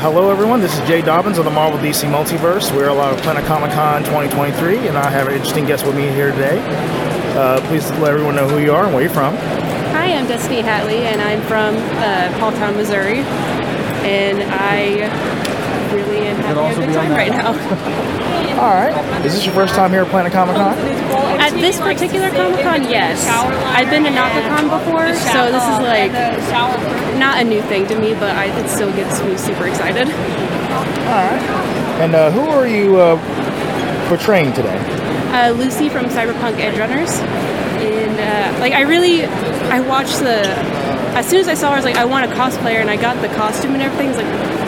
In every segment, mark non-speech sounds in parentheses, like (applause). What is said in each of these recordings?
Hello, everyone. This is Jay Dobbins of the Marvel DC Multiverse. We're a lot of Planet Comicon 2023, and I have an interesting guest with me here today. Uh, please let everyone know who you are and where you're from. Hi, I'm Destiny Hadley, and I'm from uh, Paultown, Missouri. And I really am having a good time right now. (laughs) (laughs) All right. Is this your first time here at Planet Comicon? At this particular Comic Con, yes. I've been to Naka-Kon before, so this is like not a new thing to me, but I, it still gets me super excited. All right. And uh, who are you uh, portraying today? Uh, Lucy from Cyberpunk Edgerunners, and uh, like I really, I watched the. As soon as I saw her, I was like, I want a cosplayer, and I got the costume and everything. It's like,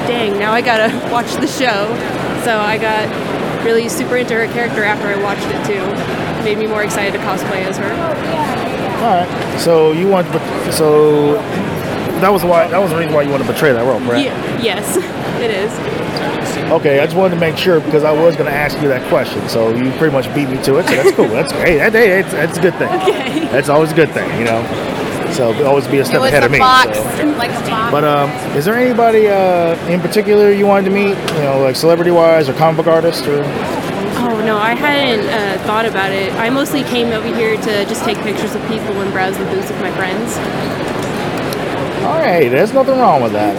dang, now I gotta (laughs) watch the show. So I got really super into her character after I watched it too. Made me more excited to cosplay as her. All right. So you want, so that was why that was the reason why you wanted to portray that role, correct? Ye- yes, (laughs) it is. Okay, I just wanted to make sure because I was going to ask you that question. So you pretty much beat me to it. So that's cool. That's hey, that, hey, that's, that's a good thing. Okay. That's always a good thing, you know. So always be a step it was ahead a of me. box, so. like a box. But um, is there anybody uh, in particular you wanted to meet? You know, like celebrity-wise or comic book artist or? Oh no, I hadn't uh, thought about it. I mostly came over here to just take pictures of people and browse the booths with my friends. All right, there's nothing wrong with that.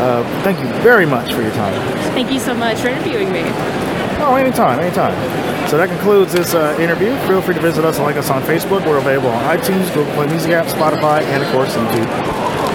Uh, thank you very much for your time. Thank you so much for interviewing me. Oh, anytime, anytime. So that concludes this uh, interview. Feel free to visit us and like us on Facebook. We're available on iTunes, Google Play Music app, Spotify, and of course YouTube.